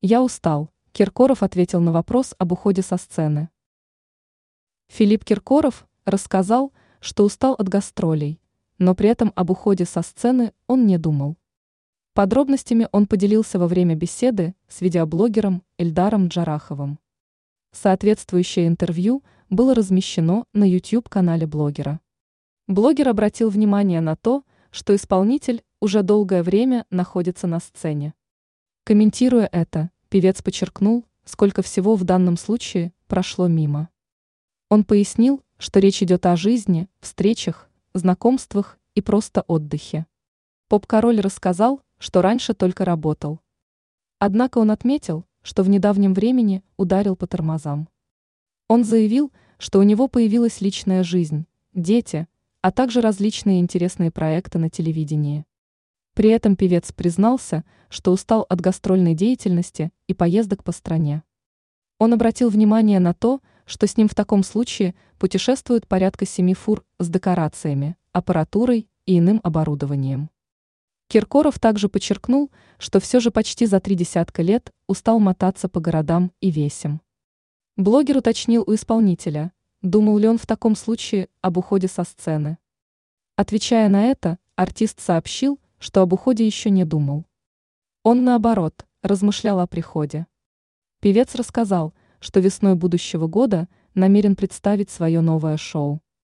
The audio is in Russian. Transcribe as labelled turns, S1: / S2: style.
S1: Я устал, Киркоров ответил на вопрос об уходе со сцены. Филипп Киркоров рассказал, что устал от гастролей, но при этом об уходе со сцены он не думал. Подробностями он поделился во время беседы с видеоблогером Эльдаром Джараховым. Соответствующее интервью было размещено на YouTube-канале блогера. Блогер обратил внимание на то, что исполнитель уже долгое время находится на сцене. Комментируя это, певец подчеркнул, сколько всего в данном случае прошло мимо. Он пояснил, что речь идет о жизни, встречах, знакомствах и просто отдыхе. Поп-король рассказал, что раньше только работал. Однако он отметил, что в недавнем времени ударил по тормозам. Он заявил, что у него появилась личная жизнь, дети, а также различные интересные проекты на телевидении. При этом певец признался, что устал от гастрольной деятельности и поездок по стране. Он обратил внимание на то, что с ним в таком случае путешествует порядка семи фур с декорациями, аппаратурой и иным оборудованием. Киркоров также подчеркнул, что все же почти за три десятка лет устал мотаться по городам и весям. Блогер уточнил у исполнителя, думал ли он в таком случае об уходе со сцены. Отвечая на это, артист сообщил, что об уходе еще не думал. Он, наоборот, размышлял о приходе. Певец рассказал, что весной будущего года намерен представить свое новое шоу.